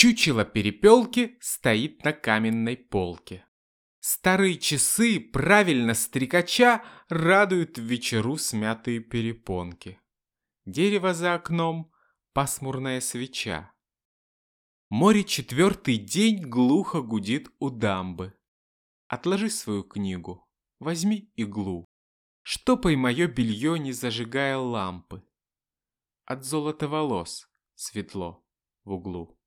Чучело перепелки стоит на каменной полке. Старые часы, правильно стрекача, радуют в вечеру смятые перепонки. Дерево за окном — пасмурная свеча. Море четвертый день глухо гудит у дамбы. Отложи свою книгу, возьми иглу. Штопай мое белье, не зажигая лампы. От золота волос светло в углу.